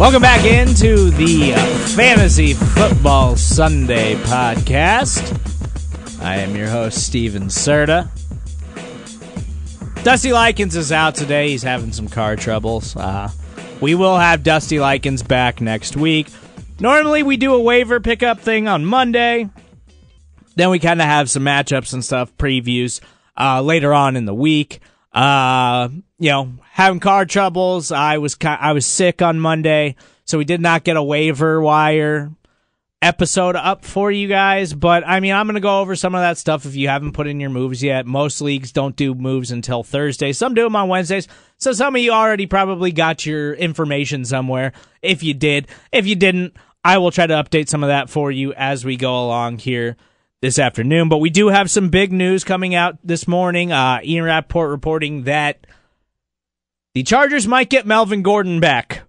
Welcome back into the Fantasy Football Sunday podcast. I am your host, Steven Serta. Dusty Likens is out today. He's having some car troubles. Uh, we will have Dusty Likens back next week. Normally, we do a waiver pickup thing on Monday. Then we kind of have some matchups and stuff, previews uh, later on in the week. Uh, you know, having car troubles. I was I was sick on Monday, so we did not get a waiver wire episode up for you guys. But I mean, I'm gonna go over some of that stuff if you haven't put in your moves yet. Most leagues don't do moves until Thursday. Some do them on Wednesdays. So some of you already probably got your information somewhere. If you did, if you didn't, I will try to update some of that for you as we go along here this afternoon. But we do have some big news coming out this morning. Uh, Ian Rapoport reporting that the Chargers might get Melvin Gordon back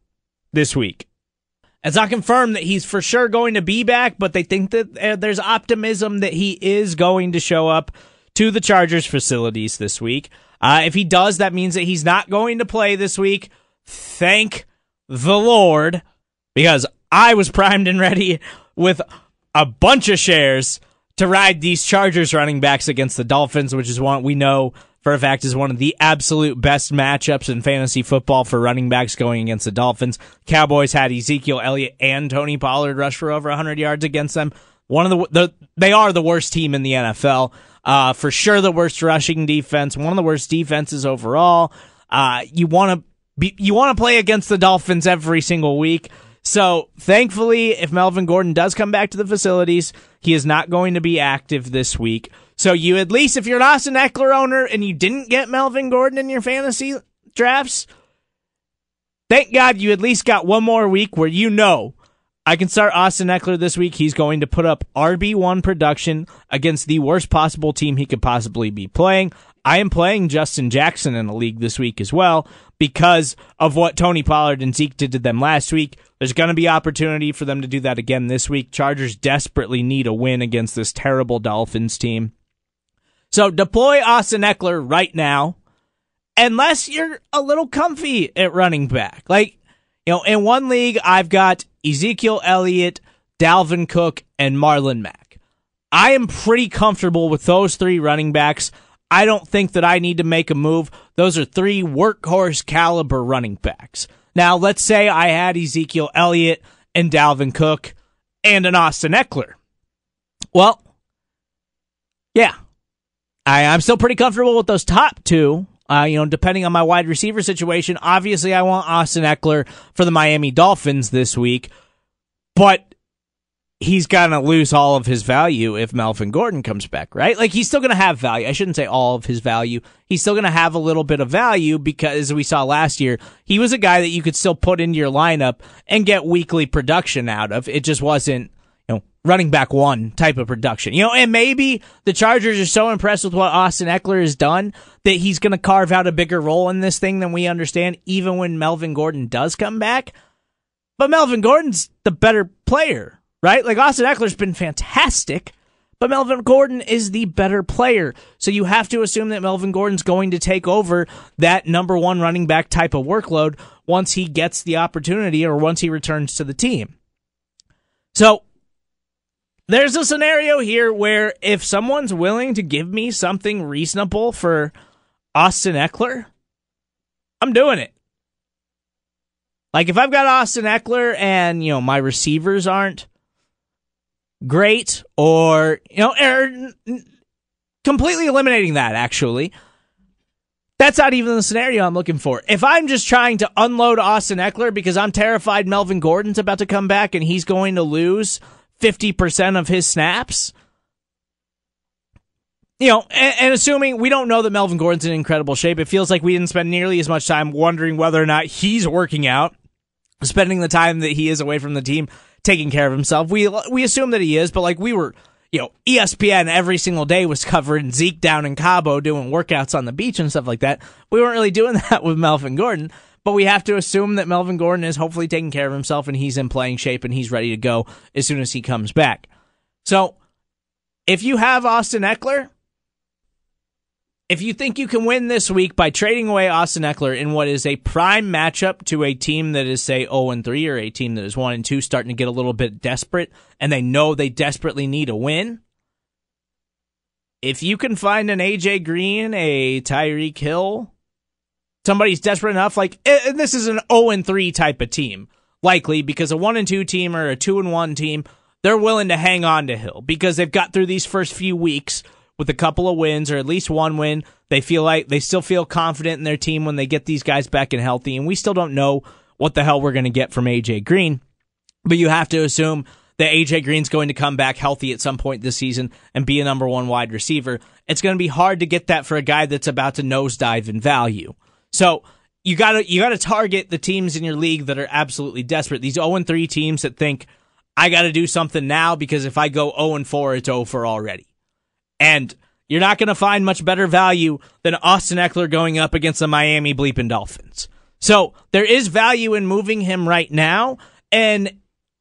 this week. It's not confirmed that he's for sure going to be back, but they think that uh, there's optimism that he is going to show up to the Chargers facilities this week. Uh, if he does, that means that he's not going to play this week. Thank the Lord, because I was primed and ready with a bunch of shares to ride these Chargers running backs against the Dolphins, which is one we know for a fact is one of the absolute best matchups in fantasy football for running backs going against the Dolphins. Cowboys had Ezekiel Elliott and Tony Pollard rush for over 100 yards against them. One of the, the they are the worst team in the NFL. Uh, for sure the worst rushing defense, one of the worst defenses overall. Uh, you want to be, you want to play against the Dolphins every single week. So thankfully, if Melvin Gordon does come back to the facilities, he is not going to be active this week. So you at least, if you're an Austin Ekeler owner and you didn't get Melvin Gordon in your fantasy drafts, thank God you at least got one more week where you know I can start Austin Ekeler this week. He's going to put up RB1 production against the worst possible team he could possibly be playing. I am playing Justin Jackson in a league this week as well because of what Tony Pollard and Zeke did to them last week. There's going to be opportunity for them to do that again this week. Chargers desperately need a win against this terrible Dolphins team. So deploy Austin Ekeler right now, unless you're a little comfy at running back. Like, you know, in one league, I've got Ezekiel Elliott, Dalvin Cook, and Marlon Mack. I am pretty comfortable with those three running backs. I don't think that I need to make a move. Those are three workhorse caliber running backs. Now, let's say I had Ezekiel Elliott and Dalvin Cook and an Austin Ekeler. Well, yeah, I, I'm still pretty comfortable with those top two. Uh, you know, depending on my wide receiver situation, obviously I want Austin Ekeler for the Miami Dolphins this week, but he's gonna lose all of his value if Melvin Gordon comes back, right? Like he's still gonna have value. I shouldn't say all of his value. He's still gonna have a little bit of value because we saw last year, he was a guy that you could still put into your lineup and get weekly production out of. It just wasn't, you know, running back one type of production. You know, and maybe the Chargers are so impressed with what Austin Ekeler has done that he's gonna carve out a bigger role in this thing than we understand, even when Melvin Gordon does come back. But Melvin Gordon's the better player right? Like Austin Ekeler's been fantastic, but Melvin Gordon is the better player. So you have to assume that Melvin Gordon's going to take over that number one running back type of workload once he gets the opportunity or once he returns to the team. So there's a scenario here where if someone's willing to give me something reasonable for Austin Ekeler, I'm doing it. Like if I've got Austin Ekeler and you know my receivers aren't great, or you know, er, completely eliminating that actually. That's not even the scenario I'm looking for. If I'm just trying to unload Austin Ekeler because I'm terrified Melvin Gordon's about to come back and he's going to lose 50% of his snaps, you know, and, and, assuming we don't know that Melvin Gordon's in incredible shape, it feels like we didn't spend nearly as much time wondering whether or not he's working out, spending the time that he is away from the team taking care of himself. We we assume that he is, but like we were you know, ESPN every single day was covering Zeke down in Cabo doing workouts on the beach and stuff like that. We weren't really doing that with Melvin Gordon, but we have to assume that Melvin Gordon is hopefully taking care of himself and he's in playing shape and he's ready to go as soon as he comes back. So, if you have Austin Ekeler, if you think you can win this week by trading away Austin Ekeler in what is a prime matchup to a team that is say 0 and 3 or a team that is 1 and 2 starting to get a little bit desperate and they know they desperately need a win, if you can find an AJ Green, a Tyreek Hill, somebody's desperate enough like and this is an 0 and 3 type of team, likely because a 1 and 2 team or a 2 and 1 team, they're willing to hang on to Hill because they've got through these first few weeks with a couple of wins or at least one win. They feel like they still feel confident in their team when they get these guys back and healthy. And we still don't know what the hell we're going to get from AJ Green. But you have to assume that AJ Green's going to come back healthy at some point this season and be a number one wide receiver. It's going to be hard to get that for a guy that's about to nosedive in value. So you gotta you gotta target the teams in your league that are absolutely desperate. These 0 3 teams that think I gotta do something now because if I go 0 4, it's over already. And you're not going to find much better value than Austin Ekeler going up against the Miami Bleeping Dolphins. So there is value in moving him right now. And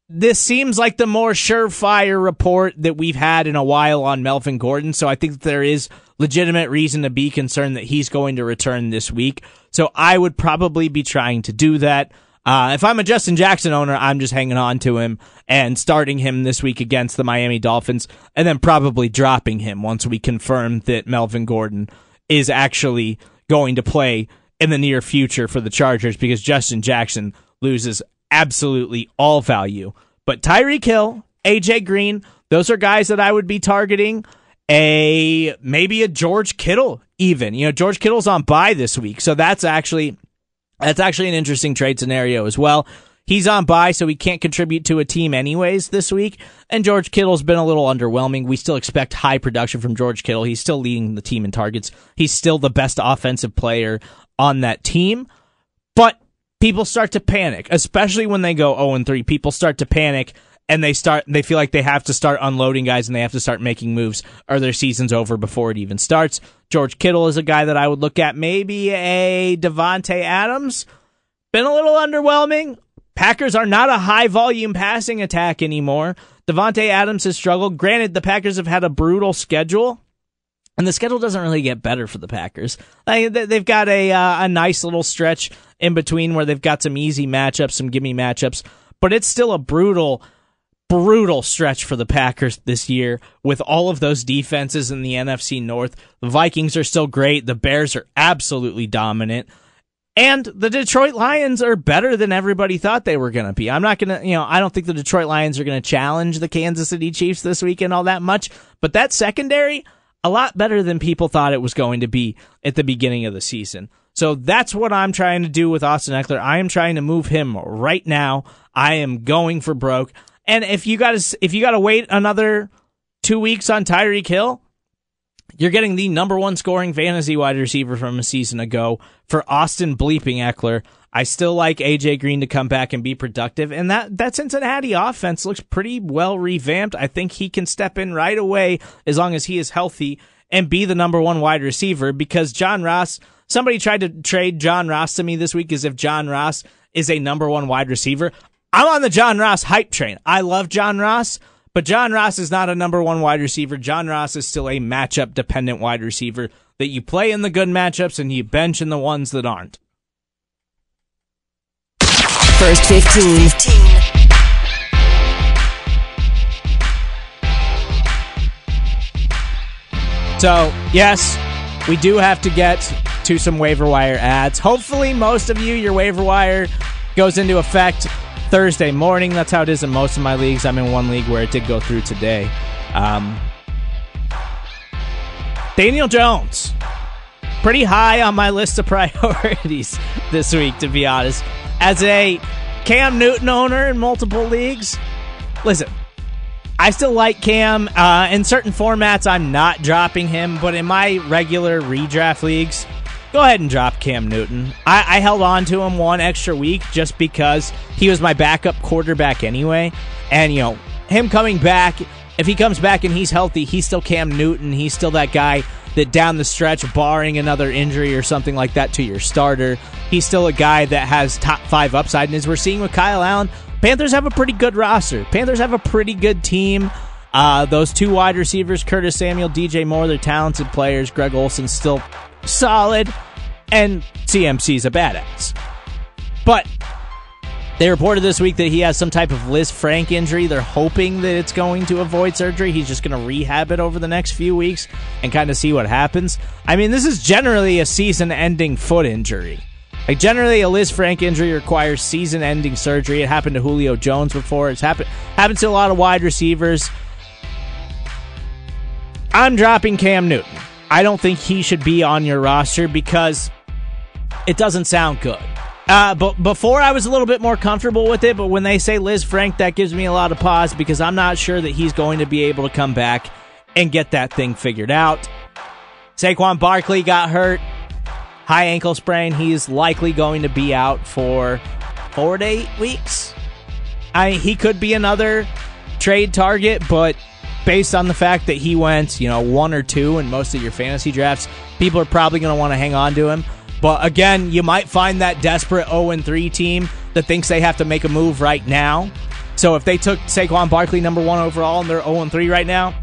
this seems like the more surefire report that we've had in a while on Melvin Gordon. So I think there is legitimate reason to be concerned that he's going to return this week. So I would probably be trying to do that. Uh, if I'm a Justin Jackson owner, I'm just hanging on to him and starting him this week against the Miami Dolphins, and then probably dropping him once we confirm that Melvin Gordon is actually going to play in the near future for the Chargers because Justin Jackson loses absolutely all value. But Tyreek Hill, AJ Green, those are guys that I would be targeting. A maybe a George Kittle even. You know, George Kittle's on bye this week, so that's actually that's actually an interesting trade scenario as well. He's on bye, so he can't contribute to a team anyways this week. And George Kittle's been a little underwhelming. We still expect high production from George Kittle. He's still leading the team in targets. He's still the best offensive player on that team. But people start to panic, especially when they go 0 3. People start to panic and they start they feel like they have to start unloading guys and they have to start making moves or their season's over before it even starts. George Kittle is a guy that I would look at. Maybe a Davante Adams. Been a little underwhelming. Packers are not a high volume passing attack anymore. Davante Adams has struggled. Granted, the Packers have had a brutal schedule, and the schedule doesn't really get better for the Packers. Like, they've got a uh, a nice little stretch in between where they've got some easy matchups, some gimme matchups, but it's still a brutal brutal stretch for the Packers this year with all of those defenses in the NFC North. The Vikings are still great. The Bears are absolutely dominant. And the Detroit Lions are better than everybody thought they were going to be. I'm not going to, you know, I don't think the Detroit Lions are going to challenge the Kansas City Chiefs this weekend all that much, but that secondary, a lot better than people thought it was going to be at the beginning of the season. So that's what I'm trying to do with Austin Ekeler. I am trying to move him right now. I am going for broke. And if you got to if you got to wait another two weeks on Tyreek Hill, you're getting the number one scoring fantasy wide receiver from a season ago for Austin bleeping Ekeler. I still like AJ Green to come back and be productive, and that that Cincinnati offense looks pretty well revamped. I think he can step in right away as long as he is healthy and be the number one wide receiver. Because John Ross, somebody tried to trade John Ross to me this week as if John Ross is a number one wide receiver. I'm on the John Ross hype train. I love John Ross, but John Ross is not a number one wide receiver. John Ross is still a matchup dependent wide receiver that you play in the good matchups and you bench in the ones that aren't. First 15. So, yes, we do have to get to some waiver wire ads. Hopefully, most of you, your waiver wire goes into effect Thursday morning. That's how it is in most of my leagues. I'm in one league where it did go through today. Um, Daniel Jones, pretty high on my list of priorities this week, to be honest. As a Cam Newton owner in multiple leagues, listen, I still like Cam. Uh, in certain formats, I'm not dropping him, but in my regular redraft leagues, go ahead and drop Cam Newton. I, I, held on to him one extra week just because he was my backup quarterback anyway. And, you know, him coming back, if he comes back and he's healthy, he's still Cam Newton. He's still that guy that down the stretch, barring another injury or something like that to your starter, he's still a guy that has top five upside. And as we're seeing with Kyle Allen, Panthers have a pretty good roster. Panthers have a pretty good team. Uh, those two wide receivers, Curtis Samuel, DJ Moore, they're talented players. Greg Olsen's still solid, and CMC's a badass. But they reported this week that he has some type of Liz Lisfranc injury. They're hoping that it's going to avoid surgery. He's just going to rehab it over the next few weeks and kind of see what happens. I mean, this is generally a season ending foot injury. Like generally, a Liz Lisfranc injury requires season-ending surgery. It happened to Julio Jones before. It's happened happened to a lot of wide receivers. I'm dropping Cam Newton. I don't think he should be on your roster because it doesn't sound good. Uh, but before I was a little bit more comfortable with it, but when they say Lisfranc, that gives me a lot of pause because I'm not sure that he's going to be able to come back and get that thing figured out. Saquon Barkley got hurt high ankle sprain. He's likely going to be out for four to eight weeks. I he could be another trade target, but based on the fact that he went, you know, one or two in most of your fantasy drafts, people are probably going to want to hang on to him. But again, you might find that desperate 0 3 team that thinks they have to make a move right now. So if they took Saquon Barkley number one overall and they're 0 3 right now,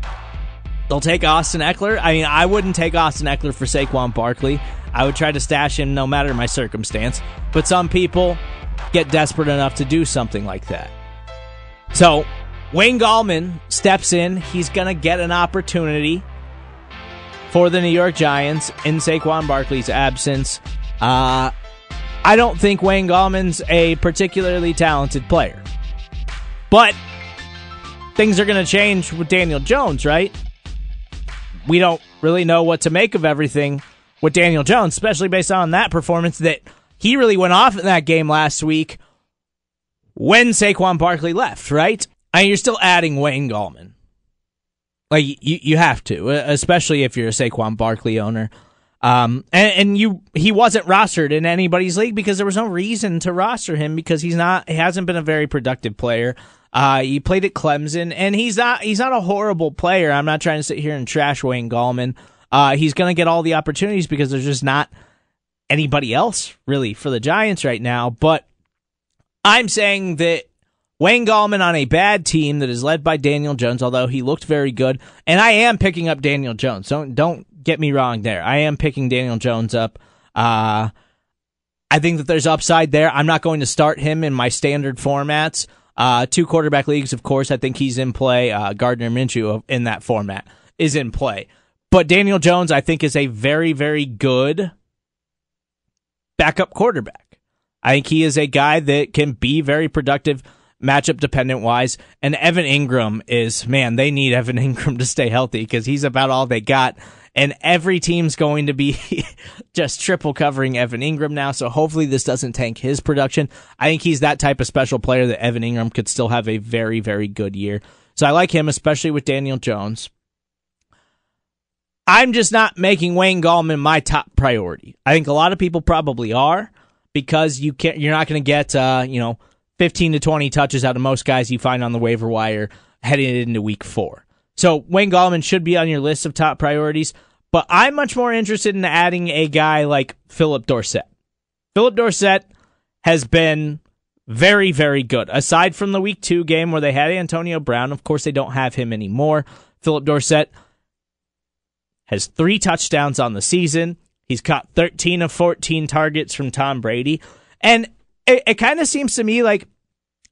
they'll take Austin Ekeler. I mean, I wouldn't take Austin Ekeler for Saquon Barkley. I would try to stash him no matter my circumstance. But some people get desperate enough to do something like that. So Wayne Gallman steps in. He's going to get an opportunity for the New York Giants in Saquon Barkley's absence. Uh, I don't think Wayne Gallman's a particularly talented player. But things are going to change with Daniel Jones, right? We don't really know what to make of everything with Daniel Jones, especially based on that performance that he really went off in that game last week when Saquon Barkley left, right? I mean, you're still adding Wayne Gallman. Like you, you have to, especially if you're a Saquon Barkley owner. Um, and, and, you, he wasn't rostered in anybody's league because there was no reason to roster him because he's not, he hasn't been a very productive player. Uh, he played at Clemson and he's not, he's not a horrible player. I'm not trying to sit here and trash Wayne Gallman. Uh, he's going to get all the opportunities because there's just not anybody else really for the Giants right now. But I'm saying that Wayne Gallman on a bad team that is led by Daniel Jones, although he looked very good, and I am picking up Daniel Jones. Don't don't get me wrong there. I am picking Daniel Jones up. Uh, I think that there's upside there. I'm not going to start him in my standard formats. Uh, two quarterback leagues, of course. I think he's in play. Uh, Gardner Minshew in that format is in play. But Daniel Jones, I think, is a very, very good backup quarterback. I think he is a guy that can be very productive matchup dependent wise. And Evan Engram is, man, they need Evan Engram to stay healthy because he's about all they got. And every team's going to be just triple covering Evan Engram now. So hopefully this doesn't tank his production. I think he's that type of special player that Evan Engram could still have a very, very good year. So I like him, especially with Daniel Jones. I'm just not making Wayne Gallman my top priority. I think a lot of people probably are because you can't. You're not going to get uh, you know 15 to 20 touches out of most guys you find on the waiver wire heading into Week Four. So Wayne Gallman should be on your list of top priorities. But I'm much more interested in adding a guy like Phillip Dorsett. Phillip Dorsett has been very, very good. Aside from the Week Two game where they had Antonio Brown, of course they don't have him anymore. Phillip Dorsett has three touchdowns on the season. He's caught 13 of 14 targets from Tom Brady. And it, it kind of seems to me like,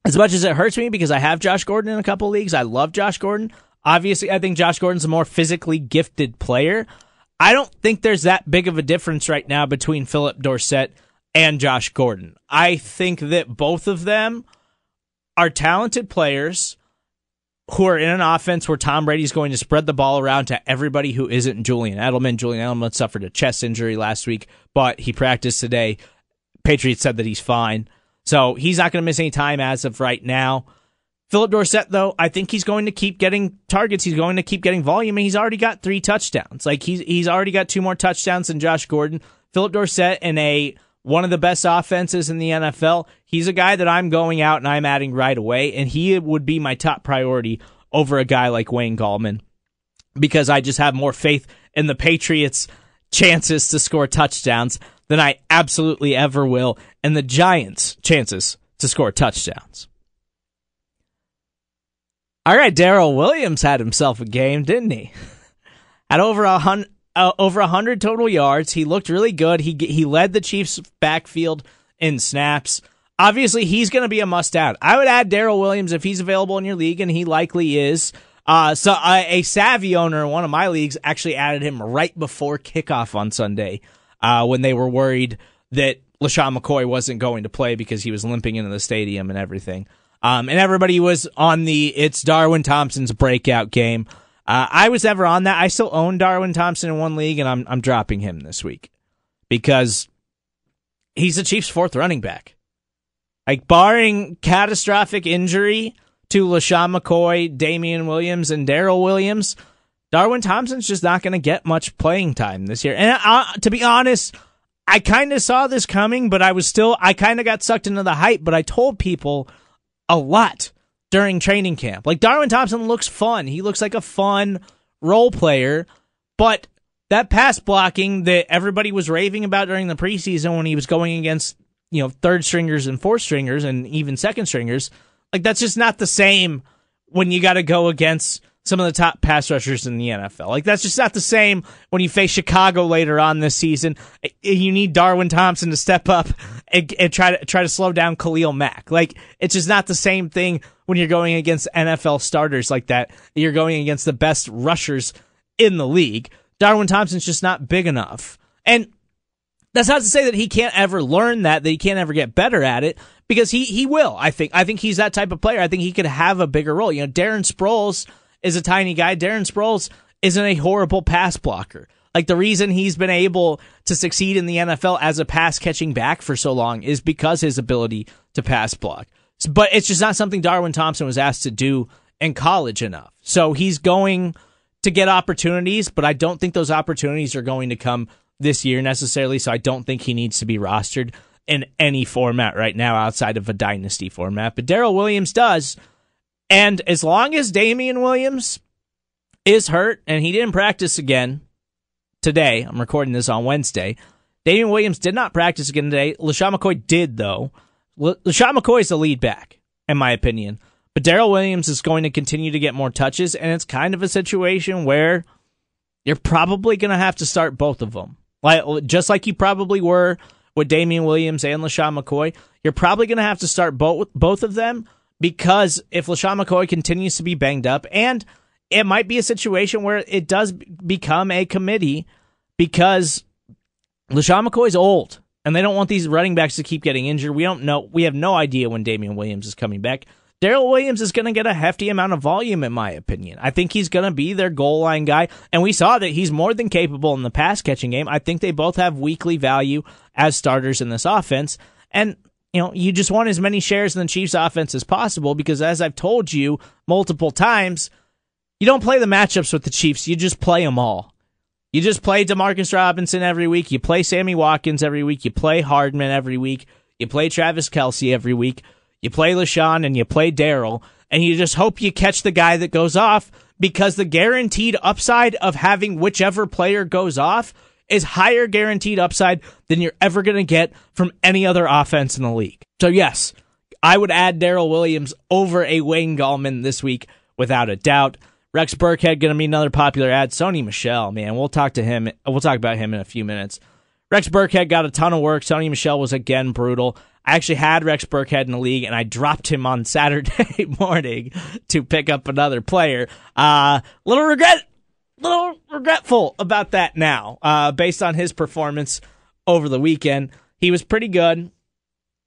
as much as it hurts me because I have Josh Gordon in a couple leagues, I love Josh Gordon. Obviously, I think Josh Gordon's a more physically gifted player. I don't think there's that big of a difference right now between Phillip Dorsett and Josh Gordon. I think that both of them are talented players who are in an offense where Tom Brady's going to spread the ball around to everybody who isn't Julian Edelman. Julian Edelman suffered a chest injury last week, but he practiced today. Patriots said that he's fine. So he's not going to miss any time as of right now. Phillip Dorsett, though, I think he's going to keep getting targets. He's going to keep getting volume, and he's already got three touchdowns. Like he's he's already got two more touchdowns than Josh Gordon. Phillip Dorsett in a one of the best offenses in the NFL. He's a guy that I'm going out and I'm adding right away, and he would be my top priority over a guy like Wayne Gallman because I just have more faith in the Patriots' chances to score touchdowns than I absolutely ever will and the Giants' chances to score touchdowns. All right, Darrel Williams had himself a game, didn't he? Had over a hundred uh, over 100 total yards. He looked really good. He he led the Chiefs backfield in snaps. Obviously, he's going to be a must add. I would add Darrel Williams if he's available in your league, and he likely is. Uh, so uh, a savvy owner in one of my leagues actually added him right before kickoff on Sunday uh, when they were worried that LeSean McCoy wasn't going to play because he was limping into the stadium and everything. Um, and everybody was on the it's Darwin Thompson's breakout game. Uh, I was ever on that. I still own Darwin Thompson in one league, and I'm I'm dropping him this week because he's the Chiefs' fourth running back. Like barring catastrophic injury to LeSean McCoy, Damien Williams, and Darrel Williams, Darwin Thompson's just not going to get much playing time this year. And uh, to be honest, I kind of saw this coming, but I was still I kind of got sucked into the hype. But I told people a lot during training camp. Like Darwin Thompson looks fun. He looks like a fun role player, but that pass blocking that everybody was raving about during the preseason when he was going against, you know, third stringers and fourth stringers and even second stringers, like that's just not the same when you got to go against some of the top pass rushers in the NFL. Like that's just not the same when you face Chicago later on this season. You need Darwin Thompson to step up and, and, try to try to slow down Khalil Mack. Like it's just not the same thing when you're going against NFL starters like that. You're going against the best rushers in the league. Darwin Thompson's just not big enough. And that's not to say that he can't ever learn that, that he can't ever get better at it, because he, he will, I think. I think he's that type of player. I think he could have a bigger role. You know, Darren Sproles is a tiny guy. Darren Sproles isn't a horrible pass blocker. Like the reason he's been able to succeed in the NFL as a pass catching back for so long is because his ability to pass block. But it's just not something Darwin Thompson was asked to do in college enough. So he's going to get opportunities, but I don't think those opportunities are going to come this year necessarily. So I don't think he needs to be rostered in any format right now outside of a dynasty format. But Darrel Williams does. And as long as Damien Williams is hurt and he didn't practice again today, I'm recording this on Wednesday. Damien Williams did not practice again today. LeSean McCoy did, though. LeSean McCoy is the lead back, in my opinion. But Darrel Williams is going to continue to get more touches, and it's kind of a situation where you're probably going to have to start both of them. Like just like you probably were with Damien Williams and LeSean McCoy, you're probably going to have to start both both of them because if LeSean McCoy continues to be banged up, and it might be a situation where it does become a committee because LeSean McCoy's old and they don't want these running backs to keep getting injured. We don't know. We have no idea when Damien Williams is coming back. Darrel Williams is going to get a hefty amount of volume, in my opinion. I think he's going to be their goal line guy, and we saw that he's more than capable in the pass catching game. I think they both have weekly value as starters in this offense, and you know, you just want as many shares in the Chiefs offense as possible because as I've told you multiple times, you don't play the matchups with the Chiefs, you just play them all. You just play Demarcus Robinson every week, you play Sammy Watkins every week, you play Hardman every week, you play Travis Kelce every week, you play LeSean and you play Darrel, and you just hope you catch the guy that goes off because the guaranteed upside of having whichever player goes off is higher guaranteed upside than you're ever going to get from any other offense in the league. So, yes, I would add Darrel Williams over a Wayne Gallman this week without a doubt. Rex Burkhead going to be another popular ad. Sony Michel, man, we'll talk to him. We'll talk about him in a few minutes. Rex Burkhead got a ton of work. Sony Michel was again brutal. I actually had Rex Burkhead in the league, and I dropped him on Saturday morning to pick up another player. Uh, little regret, little regretful about that now, uh, based on his performance over the weekend. He was pretty good,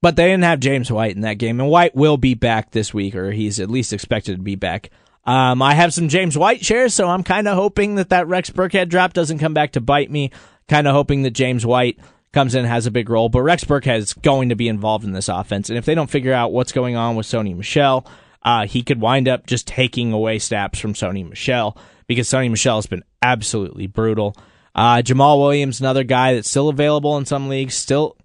but they didn't have James White in that game, and White will be back this week, or he's at least expected to be back. Um, I have some James White shares, so I'm kind of hoping that that Rex Burkhead drop doesn't come back to bite me. Kind of hoping that James White comes in and has a big role, but Rex Burkhead is going to be involved in this offense, and if they don't figure out what's going on with Sony Michel, uh, he could wind up just taking away snaps from Sony Michel because Sony Michel has been absolutely brutal. Uh, Jamaal Williams, another guy that's still available in some leagues, still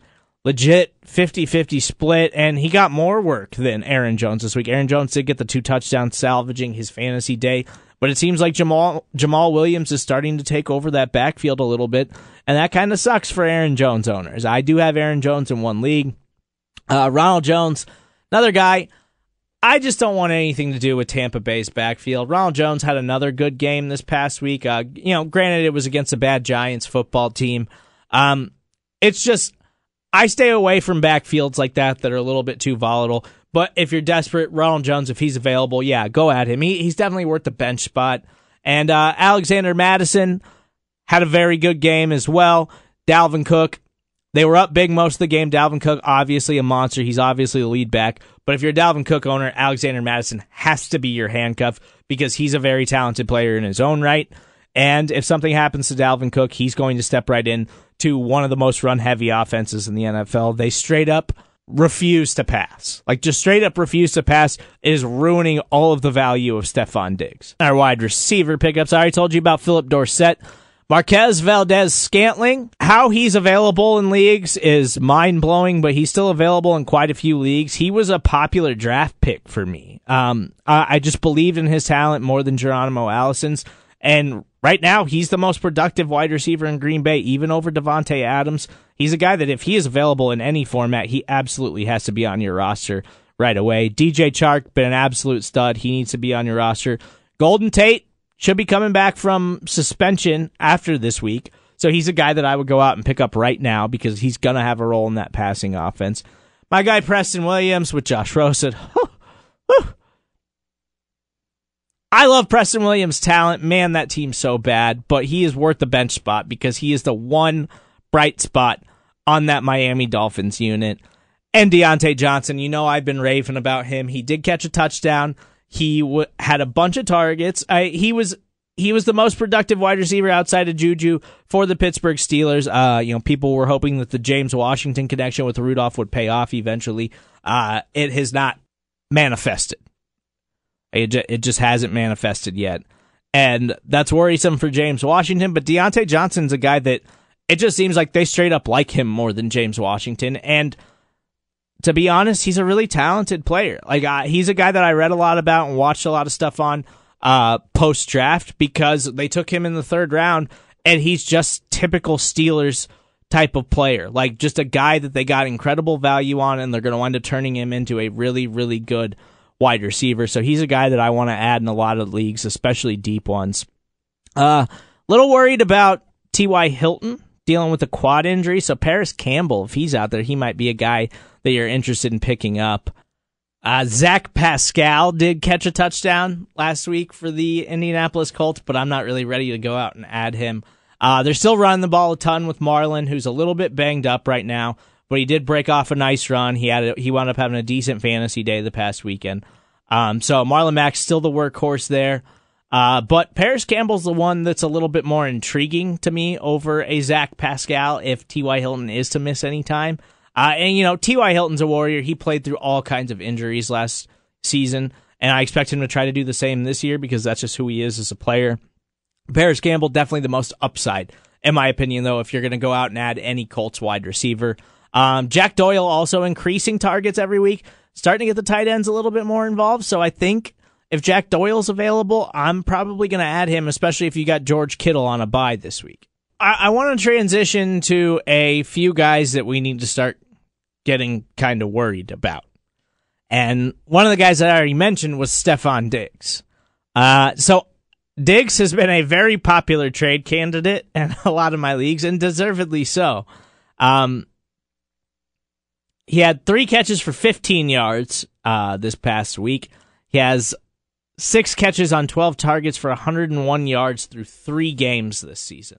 legit 50-50 split, and he got more work than Aaron Jones this week. Aaron Jones did get the two touchdowns, salvaging his fantasy day, but it seems like Jamal, Jamaal Williams is starting to take over that backfield a little bit, and that kind of sucks for Aaron Jones owners. I do have Aaron Jones in one league. Uh, Ronald Jones, another guy. I just don't want anything to do with Tampa Bay's backfield. Ronald Jones had another good game this past week. Uh, you know, granted it was against a bad Giants football team. Um, it's just I stay away from backfields like that that are a little bit too volatile. But if you're desperate, Ronald Jones, if he's available, yeah, go at him. He, he's definitely worth the bench spot. And uh, Alexander Mattison had a very good game as well. Dalvin Cook, they were up big most of the game. Dalvin Cook, obviously a monster. He's obviously the lead back. But if you're a Dalvin Cook owner, Alexander Mattison has to be your handcuff because he's a very talented player in his own right. And if something happens to Dalvin Cook, he's going to step right in to one of the most run heavy offenses in the NFL. They straight up refuse to pass. Like just straight up refuse to pass is ruining all of the value of Stefon Diggs. Our wide receiver pickups. I already told you about Phillip Dorsett. Marquez Valdes Scantling, how he's available in leagues is mind blowing, but he's still available in quite a few leagues. He was a popular draft pick for me. Um, I, I just believed in his talent more than Geronimo Allison's. And right now, he's the most productive wide receiver in Green Bay, even over Davante Adams. He's a guy that if he is available in any format, he absolutely has to be on your roster right away. DJ Chark, been an absolute stud. He needs to be on your roster. Golden Tate, should be coming back from suspension after this week. So he's a guy that I would go out and pick up right now because he's going to have a role in that passing offense. My guy Preston Williams with Josh Rosen. I love Preston Williams' talent. Man, that team's so bad, but he is worth the bench spot because he is the one bright spot on that Miami Dolphins unit. And Diontae Johnson, you know I've been raving about him. He did catch a touchdown. He w- had a bunch of targets. I, he was he was the most productive wide receiver outside of Juju for the Pittsburgh Steelers. Uh, you know, people were hoping that the James Washington connection with Rudolph would pay off eventually. Uh, it has not manifested. It, ju- it just hasn't manifested yet. And that's worrisome for James Washington. But Diontae Johnson's a guy that it just seems like they straight up like him more than James Washington. And to be honest, he's a really talented player. Like uh, he's a guy that I read a lot about and watched a lot of stuff on uh, post draft because they took him in the third round, and he's just typical Steelers type of player. Like just a guy that they got incredible value on, and they're going to wind up turning him into a really, really good wide receiver. So he's a guy that I want to add in a lot of leagues, especially deep ones. Uh, little worried about T.Y. Hilton dealing with a quad injury. So Parris Campbell, if he's out there, he might be a guy that you're interested in picking up. Uh, Zach Pascal did catch a touchdown last week for the Indianapolis Colts, but I'm not really ready to go out and add him. Uh, they're still running the ball a ton with Marlon, who's a little bit banged up right now, but he did break off a nice run. He had a, he wound up having a decent fantasy day the past weekend. Um, so Marlon Mack's still the workhorse there. Uh, but Parris Campbell's the one that's a little bit more intriguing to me over a Zach Pascal if T.Y. Hilton is to miss any time. Uh, and, you know, T.Y. Hilton's a warrior. He played through all kinds of injuries last season, and I expect him to try to do the same this year because that's just who he is as a player. Parris Campbell, definitely the most upside, in my opinion, though, if you're going to go out and add any Colts wide receiver. Um, Jack Doyle also increasing targets every week, starting to get the tight ends a little bit more involved. So I think if Jack Doyle's available, I'm probably going to add him, especially if you got George Kittle on a bye this week. I, I want to transition to a few guys that we need to start getting kind of worried about. And one of the guys that I already mentioned was Stefon Diggs. Uh, so Diggs has been a very popular trade candidate in a lot of my leagues, and deservedly so. Um, he had three catches for 15 yards uh, this past week. He has six catches on 12 targets for 101 yards through three games this season.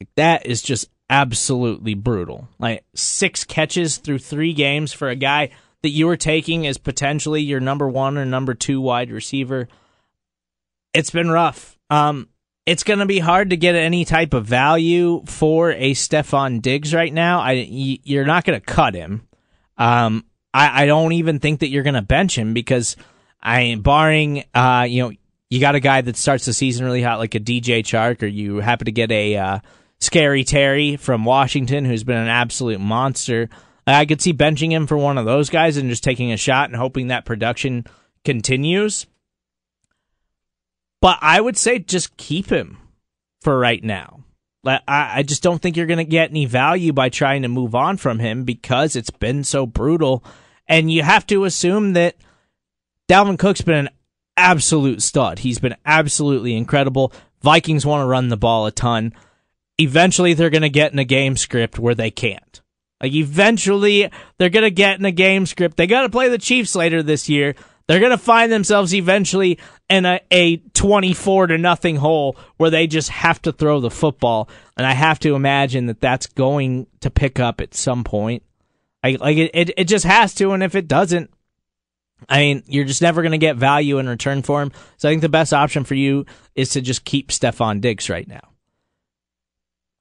Like, that is just absolutely brutal. Like six catches through three games for a guy that you were taking as potentially your number one or number two wide receiver. It's been rough. Um, it's going to be hard to get any type of value for a Stefon Diggs right now. I you're not going to cut him. Um, I, I don't even think that you're going to bench him because I barring uh, you know, you got a guy that starts the season really hot like a DJ Chark, or you happen to get a uh, Scary Terry from Washington who's been an absolute monster. I could see benching him for one of those guys and just taking a shot and hoping that production continues. But I would say just keep him for right now. I, just don't think you're going to get any value by trying to move on from him because it's been so brutal. And you have to assume that Dalvin Cook's been an absolute stud. He's been absolutely incredible. Vikings want to run the ball a ton. Eventually, they're going to get in a game script where they can't. Like, eventually, they're going to get in a game script. They got to play the Chiefs later this year. They're going to find themselves eventually in a, a 24 to nothing hole where they just have to throw the football. And I have to imagine that that's going to pick up at some point. I, like it, it, it just has to. And if it doesn't, I mean, you're just never going to get value in return for him. So I think the best option for you is to just keep Stefon Diggs right now.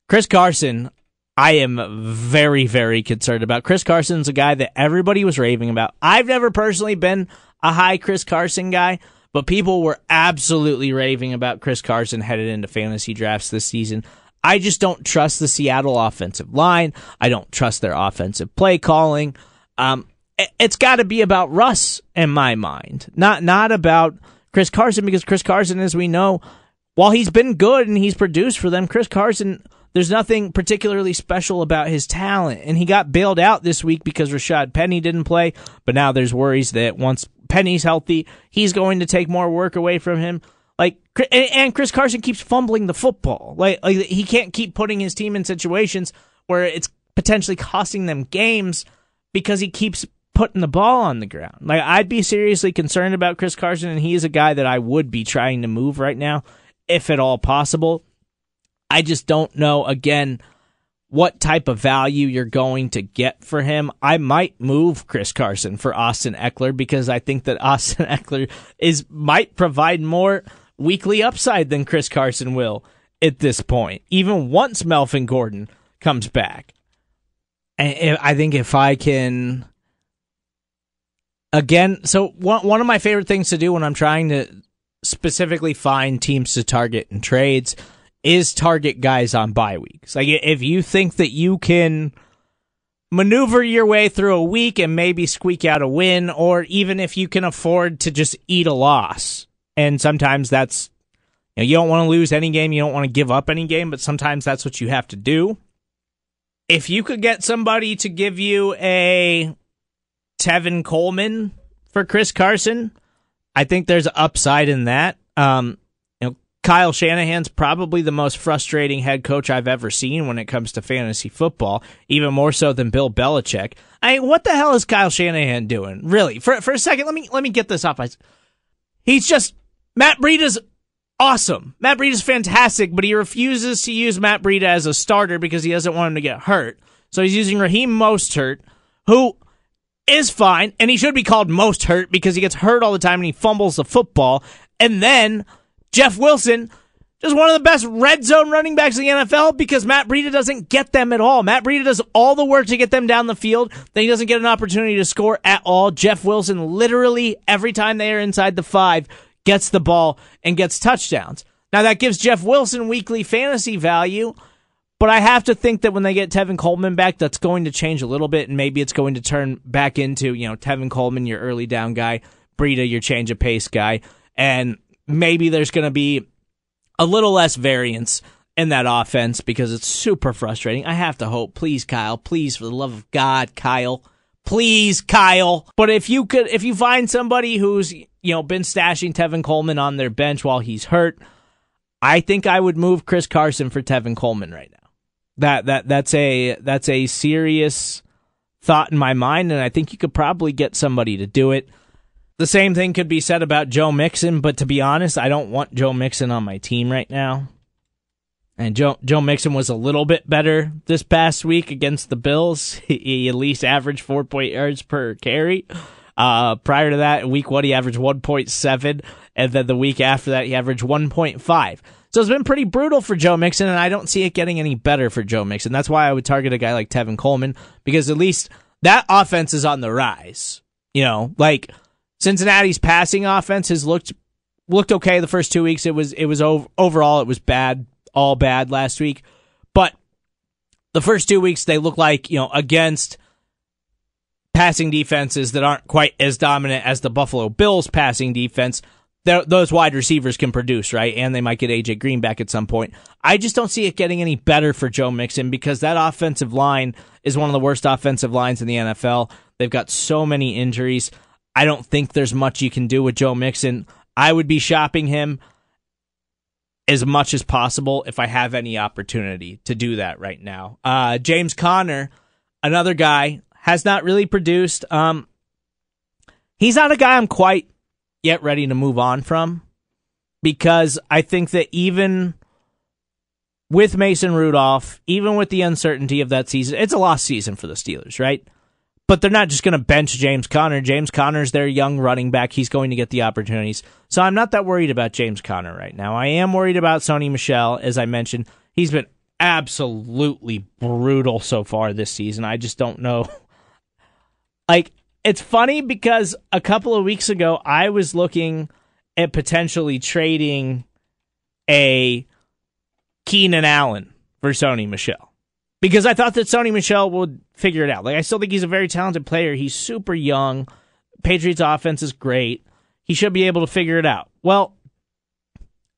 Chris Carson, I am very, very concerned about. Chris Carson's a guy that everybody was raving about. I've never personally been a high Chris Carson guy, but people were absolutely raving about Chris Carson headed into fantasy drafts this season. I just don't trust the Seattle offensive line. I don't trust their offensive play calling. Um, it's got to be about Russ in my mind, not not about Chris Carson because Chris Carson, as we know, while he's been good and he's produced for them, Chris Carson there's nothing particularly special about his talent. And he got bailed out this week because Rashaad Penny didn't play. But now there's worries that once Penny's healthy, he's going to take more work away from him. Like, and Chris Carson keeps fumbling the football. Like, like he can't keep putting his team in situations where it's potentially costing them games because he keeps putting the ball on the ground. Like, I'd be seriously concerned about Chris Carson, and he is a guy that I would be trying to move right now, if at all possible. I just don't know, again, what type of value you're going to get for him. I might move Chris Carson for Austin Ekeler because I think that Austin Ekeler is might provide more weekly upside than Chris Carson will at this point, even once Melvin Gordon comes back. And I think if I can again, so one one of my favorite things to do when I'm trying to specifically find teams to target in trades is target guys on bye weeks. Like if you think that you can maneuver your way through a week and maybe squeak out a win, or even if you can afford to just eat a loss. And sometimes that's you, know, you don't want to lose any game, you don't want to give up any game, but sometimes that's what you have to do. If you could get somebody to give you a Tevin Coleman for Chris Carson, I think there's upside in that. Um, Kyle Shanahan's probably the most frustrating head coach I've ever seen when it comes to fantasy football, even more so than Bill Belichick. I mean, what the hell is Kyle Shanahan doing? Really? For for a second, let me let me get this off. He's just Matt Breida's awesome. Matt Breida's fantastic, but he refuses to use Matt Breida as a starter because he doesn't want him to get hurt. So he's using Raheem Mostert, who is fine, and he should be called Most Hurt because he gets hurt all the time and he fumbles the football. And then Jeff Wilson, just one of the best red zone running backs in the NFL because Matt Breida doesn't get them at all. Matt Breida does all the work to get them down the field. Then he doesn't get an opportunity to score at all. Jeff Wilson literally every time they are inside the five gets the ball and gets touchdowns. Now that gives Jeff Wilson weekly fantasy value, but I have to think that when they get Tevin Coleman back, that's going to change a little bit, and maybe it's going to turn back into you know Tevin Coleman, your early down guy, Breida, your change of pace guy, and maybe there's going to be a little less variance in that offense because it's super frustrating. I have to hope, please, Kyle, please, for the love of God, Kyle, please, Kyle. But if you could, if you find somebody who's you know been stashing Tevin Coleman on their bench while he's hurt, I think I would move Chris Carson for Tevin Coleman right now. That that that's a that's a serious thought in my mind, and I think you could probably get somebody to do it. The same thing could be said about Joe Mixon, but to be honest, I don't want Joe Mixon on my team right now. And Joe Joe Mixon was a little bit better this past week against the Bills. He, at least averaged four point yards per carry. Uh, prior to that, week one he averaged one point seven, and then the week after that he averaged one point five. So it's been pretty brutal for Joe Mixon, and I don't see it getting any better for Joe Mixon. That's why I would target a guy like Tevin Coleman because at least that offense is on the rise. You know, like Cincinnati's passing offense has looked looked okay the first two weeks. It was it was over, overall it was bad, all bad last week, but the first two weeks they look like you know against passing defenses that aren't quite as dominant as the Buffalo Bills passing defense those wide receivers can produce, right? And they might get AJ Green back at some point. I just don't see it getting any better for Joe Mixon because that offensive line is one of the worst offensive lines in the NFL. They've got so many injuries. I don't think there's much you can do with Joe Mixon. I would be shopping him as much as possible if I have any opportunity to do that right now. Uh, James Conner, another guy, has not really produced. Um, he's not a guy I'm quite yet ready to move on from because I think that even with Mason Rudolph, even with the uncertainty of that season, it's a lost season for the Steelers, right? But they're not just going to bench James Conner. James Conner's their young running back. He's going to get the opportunities. So I'm not that worried about James Conner right now. I am worried about Sony Michel, as I mentioned. He's been absolutely brutal so far this season. I just don't know. Like, it's funny because a couple of weeks ago I was looking at potentially trading a Keenan Allen for Sony Michel because I thought that Sony Michel would figure it out. Like I still think he's a very talented player. He's super young. Patriots offense is great. He should be able to figure it out. Well,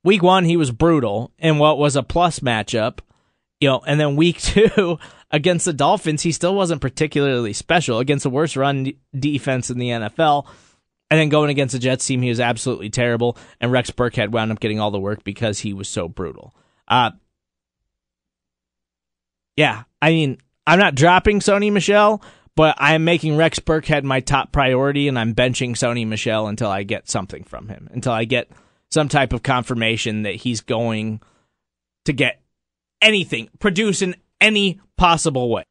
week 1 he was brutal in what was a plus matchup, you know, and then week 2 against the Dolphins, he still wasn't particularly special against the worst run defense in the NFL. And then going against the Jets team, he was absolutely terrible. And Rex Burkhead wound up getting all the work because he was so brutal. Uh, yeah, I mean, I'm not dropping Sony Michel, but I'm making Rex Burkhead my top priority, and I'm benching Sony Michel until I get something from him, until I get some type of confirmation that he's going to get anything, produce an any possible way.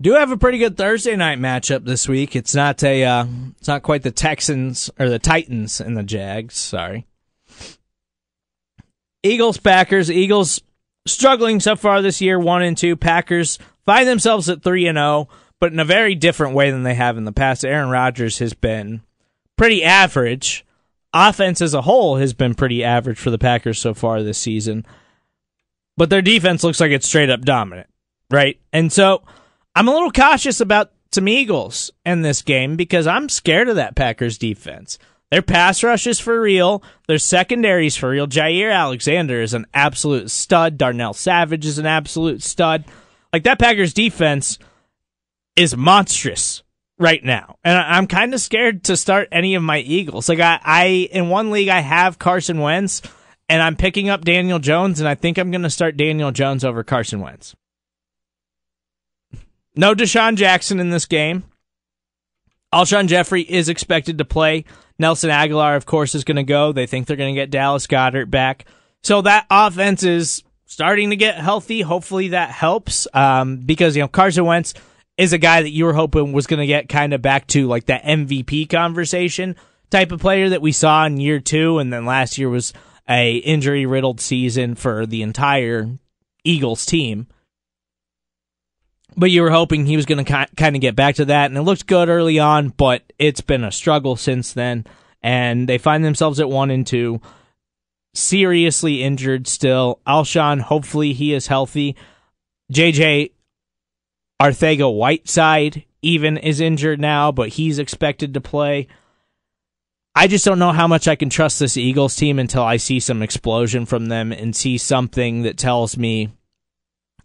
Do have a pretty good Thursday night matchup this week. It's not a, uh, it's not quite the Texans or the Titans and the Jags. Sorry. Eagles, Packers. Eagles struggling so far this year, one and two. Packers find themselves at three and zero, oh, but in a very different way than they have in the past. Aaron Rodgers has been pretty average. Offense as a whole has been pretty average for the Packers so far this season but their defense looks like it's straight up dominant, right? And so I'm a little cautious about some Eagles in this game because I'm scared of that Packers defense. Their pass rush is for real. Their secondary is for real. Jaire Alexander is an absolute stud. Darnell Savage is an absolute stud. Like that Packers defense is monstrous right now. And I'm kind of scared to start any of my Eagles. Like I, I in one league I have Carson Wentz and I'm picking up Daniel Jones, and I think I'm going to start Daniel Jones over Carson Wentz. No DeSean Jackson in this game. Alshon Jeffery is expected to play. Nelson Agholor, of course, is going to go. They think they're going to get Dallas Goedert back. So that offense is starting to get healthy. Hopefully that helps um, because, you know, Carson Wentz is a guy that you were hoping was going to get kind of back to like that MVP conversation type of player that we saw in year two. And then last year was a injury riddled season for the entire Eagles team. But you were hoping he was going to kind of get back to that, and it looked good early on, but it's been a struggle since then. And they find themselves at one and two, seriously injured still. Alshon, hopefully he is healthy. JJ Arcega-Whiteside even is injured now, but he's expected to play. I just don't know how much I can trust this Eagles team until I see some explosion from them and see something that tells me,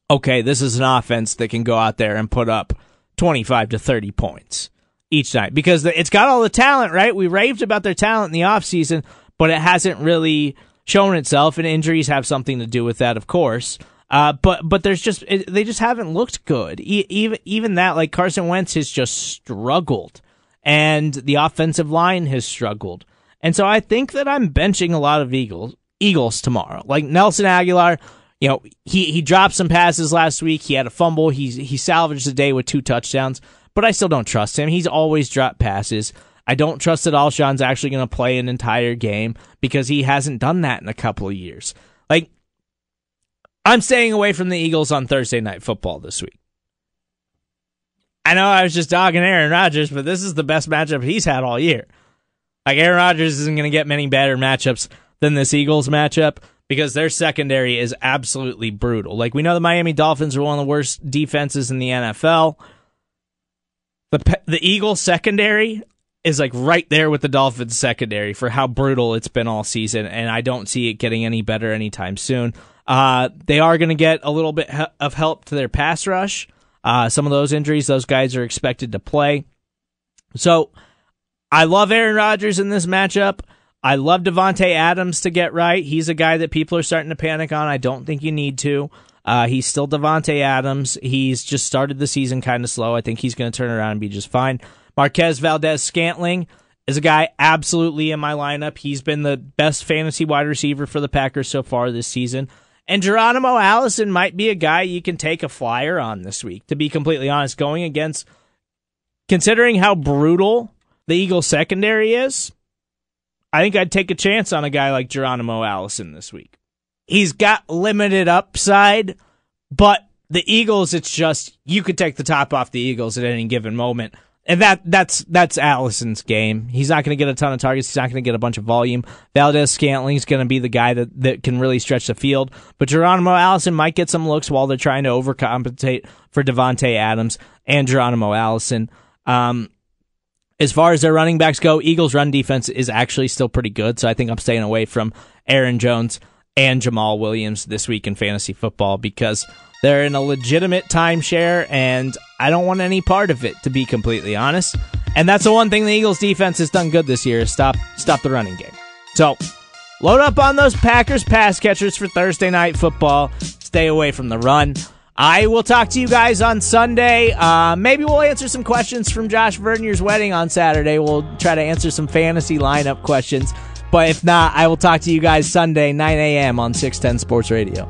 okay, this is an offense that can go out there and put up 25 to 30 points each night because it's got all the talent, right? We raved about their talent in the offseason, but it hasn't really shown itself, and injuries have something to do with that, of course. Uh, but but there's just they just haven't looked good. E- even even that like Carson Wentz has just struggled, and the offensive line has struggled, and so I think that I'm benching a lot of Eagles Eagles tomorrow. Like Nelson Agholor, you know he he dropped some passes last week. He had a fumble. He he salvaged the day with two touchdowns, but I still don't trust him. He's always dropped passes. I don't trust that Alshon's actually going to play an entire game because he hasn't done that in a couple of years. Like I'm staying away from the Eagles on Thursday night football this week. I know I was just dogging Aaron Rodgers, but this is the best matchup he's had all year. Like Aaron Rodgers isn't going to get many better matchups than this Eagles matchup because their secondary is absolutely brutal. Like we know the Miami Dolphins are one of the worst defenses in the NFL. The the Eagles secondary is like right there with the Dolphins secondary for how brutal it's been all season, and I don't see it getting any better anytime soon. Uh, they are going to get a little bit of help to their pass rush. Uh, some of those injuries, those guys are expected to play. So I love Aaron Rodgers in this matchup. I love Davante Adams to get right. He's a guy that people are starting to panic on. I don't think you need to. Uh, he's still Davante Adams. He's just started the season kind of slow. I think he's going to turn around and be just fine. Marquez Valdes-Scantling is a guy absolutely in my lineup. He's been the best fantasy wide receiver for the Packers so far this season. And Geronimo Allison might be a guy you can take a flyer on this week, to be completely honest. Going against, considering how brutal the Eagles secondary is, I think I'd take a chance on a guy like Geronimo Allison this week. He's got limited upside, but the Eagles, it's just, you could take the top off the Eagles at any given moment. And that that's that's Allison's game. He's not going to get a ton of targets. He's not going to get a bunch of volume. Valdes-Scantling's going to be the guy that, that can really stretch the field. But Geronimo Allison might get some looks while they're trying to overcompensate for Davante Adams and Geronimo Allison. Um, as far as their running backs go, Eagles' run defense is actually still pretty good. So I think I'm staying away from Aaron Jones and Jamaal Williams this week in fantasy football because they're in a legitimate timeshare, and I don't want any part of it, to be completely honest. And that's the one thing the Eagles defense has done good this year is stop stop the running game. So load up on those Packers pass catchers for Thursday night football. Stay away from the run. I will talk to you guys on Sunday. Uh, maybe we'll answer some questions from Josh Vernier's wedding on Saturday. We'll try to answer some fantasy lineup questions. But if not, I will talk to you guys Sunday, 9 a.m. on 610 Sports Radio.